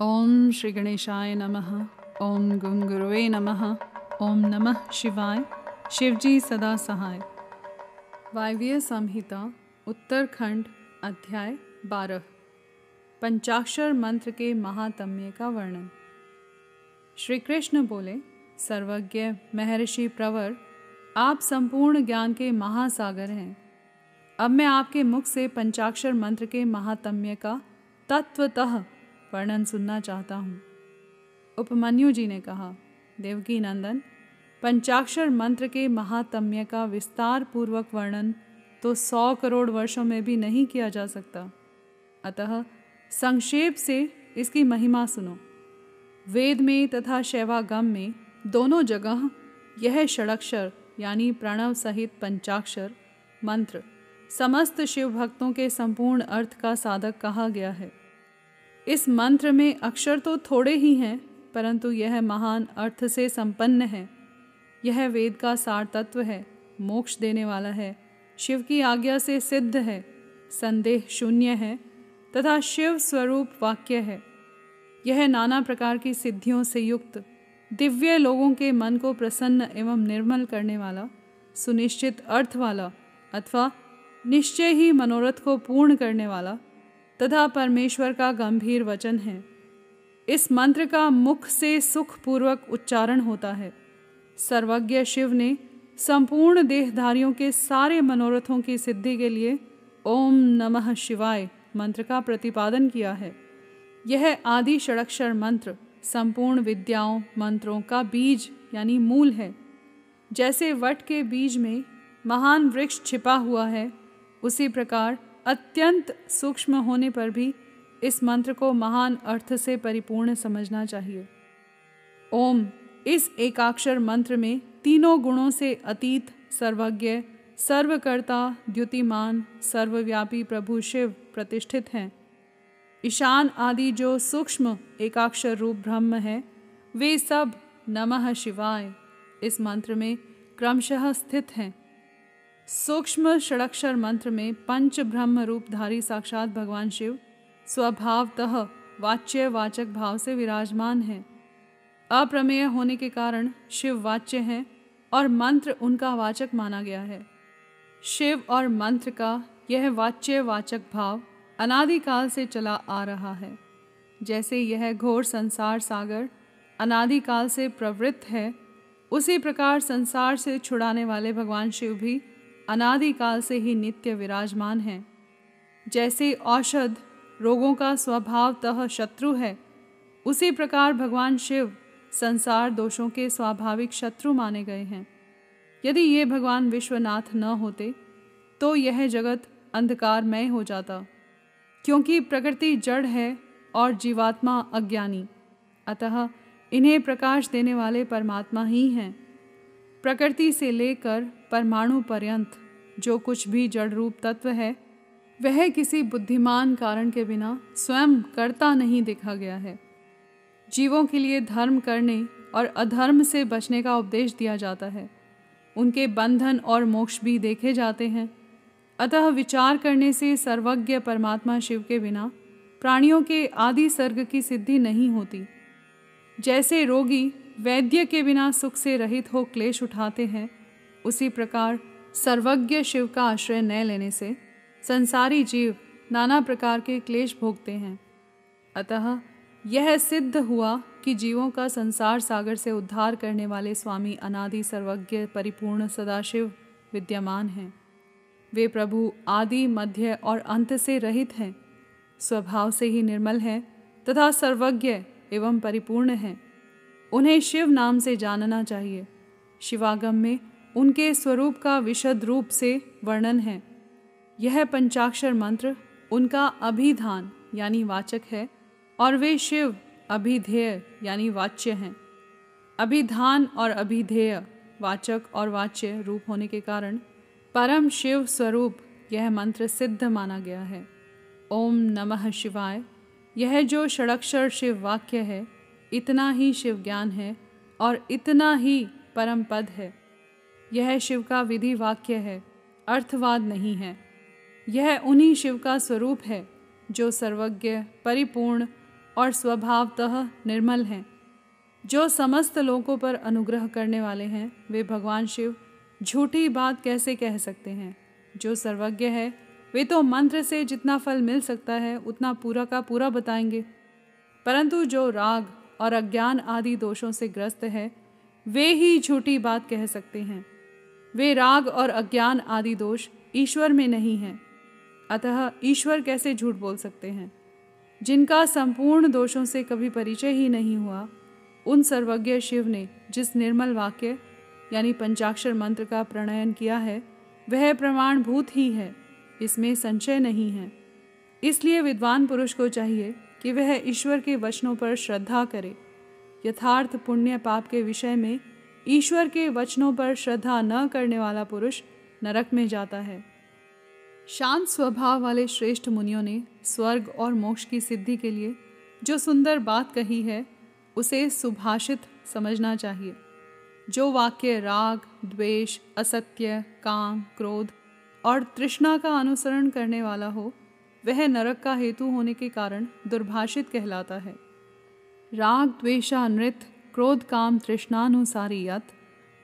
ओम श्री गणेशाय नमः। ओम गुंगुरुवे नमः। ओम नमः शिवाय। शिवजी सदा सहाय। वायव्य संहिता, उत्तरखंड, अध्याय बारह। पंचाक्षर मंत्र के महात्म्य का वर्णन। श्री कृष्ण बोले, सर्वज्ञ महर्षि प्रवर, आप संपूर्ण ज्ञान के महासागर हैं। अब मैं आपके मुख से पंचाक्षर मंत्र के महात्म्य का तत्वतः वर्णन सुनना चाहता हूँ। उपमन्यु जी ने कहा, देवकी नंदन, पंचाक्षर मंत्र के महात्म्य का विस्तार पूर्वक वर्णन तो सौ करोड़ वर्षों में भी नहीं किया जा सकता। अतः संक्षेप से इसकी महिमा सुनो। वेद में तथा शैवागम में दोनों जगह यह षडक्षर यानी प्रणव सहित पंचाक्षर मंत्र समस्त शिव भक्तों के संपूर्ण अर्थ का साधक कहा गया है। इस मंत्र में अक्षर तो थोड़े ही हैं, परंतु यह महान अर्थ से संपन्न है। यह वेद का सार तत्व है, मोक्ष देने वाला है, शिव की आज्ञा से सिद्ध है, संदेह शून्य है, तथा शिव स्वरूप वाक्य है। यह नाना प्रकार की सिद्धियों से युक्त, दिव्य लोगों के मन को प्रसन्न एवं निर्मल करने वाला, सुनिश्चित अर्थ वाला, अथवा निश्चय ही मनोरथ को पूर्ण करने वाला तथा परमेश्वर का गंभीर वचन है। इस मंत्र का मुख से सुख पूर्वक उच्चारण होता है। सर्वज्ञ शिव ने संपूर्ण देहधारियों के सारे मनोरथों की सिद्धि के लिए ओम नमः शिवाय मंत्र का प्रतिपादन किया है। यह आदि षडक्षर मंत्र, संपूर्ण विद्याओं, मंत्रों का बीज, यानी मूल है। जैसे वट के बीज में महान वृक्ष छिपा हुआ है, उसी प्रकार अत्यंत सूक्ष्म होने पर भी इस मंत्र को महान अर्थ से परिपूर्ण समझना चाहिए। ओम, इस एकाक्षर मंत्र में तीनों गुणों से अतीत, सर्वज्ञ, सर्वकर्ता, द्युतिमान, सर्वव्यापी प्रभु शिव प्रतिष्ठित हैं। ईशान आदि जो सूक्ष्म एकाक्षर रूप ब्रह्म है, वे सब नमः शिवाय इस मंत्र में क्रमशः स्थित हैं। सूक्ष्म षडक्षर मंत्र में पंच ब्रह्म रूपधारी साक्षात भगवान शिव, स्वभावतः वाच्य वाचक भाव से विराजमान है। अप्रमेय होने के कारण शिव वाच्य हैं और मंत्र उनका वाचक माना गया है। शिव और मंत्र का यह वाच्य वाचक भाव अनादिकाल से चला आ रहा है। जैसे यह घोर संसार सागर अनादिकाल से प्रवृत्त है, उसी प्रकार संसार से छुड़ाने वाले भगवान शिव भी अनादिकाल से ही नित्य विराजमान हैं। जैसे औषध रोगों का स्वभावतः शत्रु है, उसी प्रकार भगवान शिव संसार दोषों के स्वाभाविक शत्रु माने गए हैं। यदि ये भगवान विश्वनाथ न होते तो यह जगत अंधकारमय हो जाता, क्योंकि प्रकृति जड़ है और जीवात्मा अज्ञानी, अतः इन्हें प्रकाश देने वाले परमात्मा ही हैं। प्रकृति से लेकर परमाणु पर्यंत जो कुछ भी जड़ रूप तत्व है, वह किसी बुद्धिमान कारण के बिना स्वयं करता नहीं देखा गया है। जीवों के लिए धर्म करने और अधर्म से बचने का उपदेश दिया जाता है। उनके बंधन और मोक्ष भी देखे जाते हैं। अतः विचार करने से सर्वज्ञ परमात्मा शिव के बिना प्राणियों के आदि सर्ग की सिद्धि नहीं होती। जैसे रोगी वैद्य के बिना सुख से रहित हो क्लेश उठाते हैं, उसी प्रकार सर्वज्ञ शिव का आश्रय न लेने से संसारी जीव नाना प्रकार के क्लेश भोगते हैं। अतः यह सिद्ध हुआ कि जीवों का संसार सागर से उद्धार करने वाले स्वामी अनादि सर्वज्ञ परिपूर्ण सदाशिव विद्यमान हैं। वे प्रभु आदि, मध्य और अंत से रहित हैं। स्वभाव से ही निर्मल हैं तथा सर्वज्ञ एवं परिपूर्ण हैं। उन्हें शिव नाम से जानना चाहिए। शिवागम में उनके स्वरूप का विशद रूप से वर्णन है। यह पंचाक्षर मंत्र उनका अभिधान यानी वाचक है और वे शिव, अभिधेय यानी वाच्य हैं। अभिधान और अभिधेय वाचक और वाच्य रूप होने के कारण परम शिव स्वरूप यह मंत्र सिद्ध माना गया है। ओम नमः शिवाय। यह जो षडक्षर शिव वाक्य है इतना ही शिव ज्ञान है और इतना ही परम पद है। यह शिव का विधि वाक्य है, अर्थवाद नहीं है। यह उन्हीं शिव का स्वरूप है, जो सर्वज्ञ, परिपूर्ण और स्वभावतः निर्मल हैं। जो समस्त लोगों पर अनुग्रह करने वाले हैं, वे भगवान शिव, झूठी बात कैसे कह सकते हैं? जो सर्वज्ञ है, वे तो मंत्र से जितना फल मिल सकता है, उतना पूरा का पूरा बताएँगे। परंतु जो राग और अज्ञान आदि दोषों से ग्रस्त है, वे ही झूठी बात कह सकते हैं। वे राग और अज्ञान आदि दोष ईश्वर में नहीं हैं। अतः ईश्वर कैसे झूठ बोल सकते हैं? जिनका संपूर्ण दोषों से कभी परिचय ही नहीं हुआ, उन सर्वज्ञ शिव ने जिस निर्मल वाक्य, यानी पंचाक्षर मंत्र का प्रणयन किया है, वह प्रमाणभूत ही है, इसमें संशय नहीं है। इसलिए विद्वान पुरुष को चाहिए कि वह ईश्वर के वचनों पर श्रद्धा करे। यथार्थ पुण्य पाप के विषय में ईश्वर के वचनों पर श्रद्धा न करने वाला पुरुष नरक में जाता है। शांत स्वभाव वाले श्रेष्ठ मुनियों ने स्वर्ग और मोक्ष की सिद्धि के लिए जो सुंदर बात कही है, उसे सुभाषित समझना चाहिए। जो वाक्य राग, द्वेष, असत्य, काम, क्रोध और तृष्णा का अनुसरण करने वाला हो वह नरक का हेतु होने के कारण दुर्भाषित कहलाता है। राग, द्वेषा नृत क्रोध, काम, तृष्णानुसारी यत,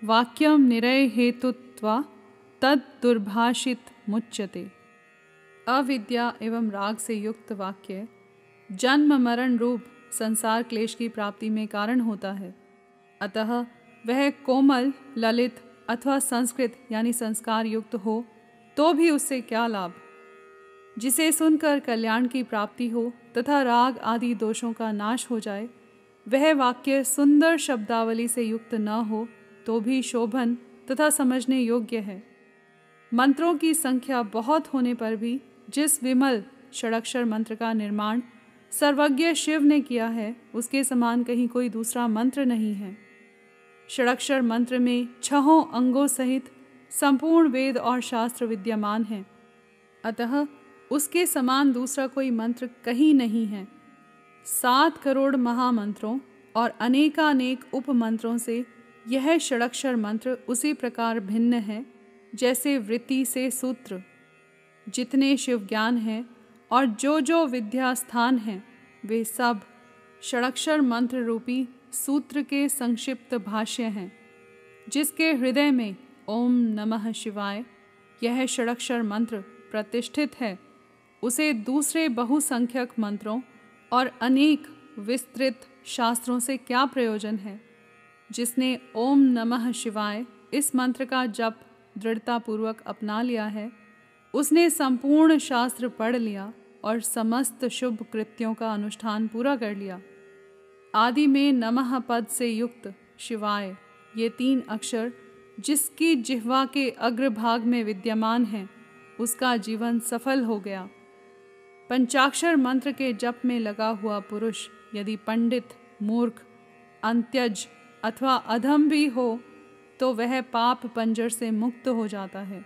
वाक्यम निरय हेतुत्वा तद दुर्भाषित मुच्यते। अविद्या एवं राग से युक्त वाक्य जन्म, मरण रूप, संसार क्लेश की प्राप्ति में कारण होता है। अतः वह कोमल, ललित अथवा संस्कृत यानी संस्कार युक्त हो तो भी उससे क्या लाभ? जिसे सुनकर कल्याण की प्राप्ति हो तथा राग आदि दोषों का नाश हो जाए, वह वाक्य सुंदर शब्दावली से युक्त न हो तो भी शोभन तथा समझने योग्य है। मंत्रों की संख्या बहुत होने पर भी जिस विमल षडक्षर मंत्र का निर्माण सर्वज्ञ शिव ने किया है, उसके समान कहीं कोई दूसरा मंत्र नहीं है। षडक्षर मंत्र में छहों अंगों सहित संपूर्ण वेद और शास्त्र विद्यमान हैं। अतः उसके समान दूसरा कोई मंत्र कहीं नहीं है। सात करोड़ महामंत्रों और अनेकानेक उपमंत्रों से यह षडक्षर मंत्र उसी प्रकार भिन्न है, जैसे वृत्ति से सूत्र। जितने शिव ज्ञान हैं और जो जो विद्या स्थान हैं, वे सब षडक्षर मंत्र रूपी सूत्र के संक्षिप्त भाष्य हैं, जिसके हृदय में ओम नमः शिवाय यह षडक्षर मंत्र प्रतिष्ठित है। उसे दूसरे बहुसंख्यक मंत्रों और अनेक विस्तृत शास्त्रों से क्या प्रयोजन है? जिसने ओम नमः शिवाय इस मंत्र का जप दृढ़तापूर्वक अपना लिया है, उसने संपूर्ण शास्त्र पढ़ लिया और समस्त शुभ कृत्यों का अनुष्ठान पूरा कर लिया। आदि में नमः पद से युक्त शिवाय ये तीन अक्षर जिसकी जिह्वा के अग्रभाग में विद्यमान हैं, उसका जीवन सफल हो गया। पंचाक्षर मंत्र के जप में लगा हुआ पुरुष यदि पंडित, मूर्ख, अंत्यज अथवा अधम भी हो तो वह पाप पंजर से मुक्त हो जाता है।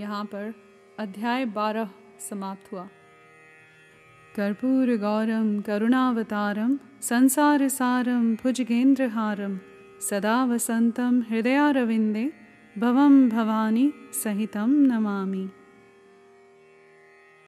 यहाँ पर अध्याय बारह समाप्त हुआ। कर्पूर गौरम करुणावतारम संसार सारम भुजगेंद्रहारम सदा वसन्तं हृदयारविन्दे, भवं भवानी सहितं नमामि।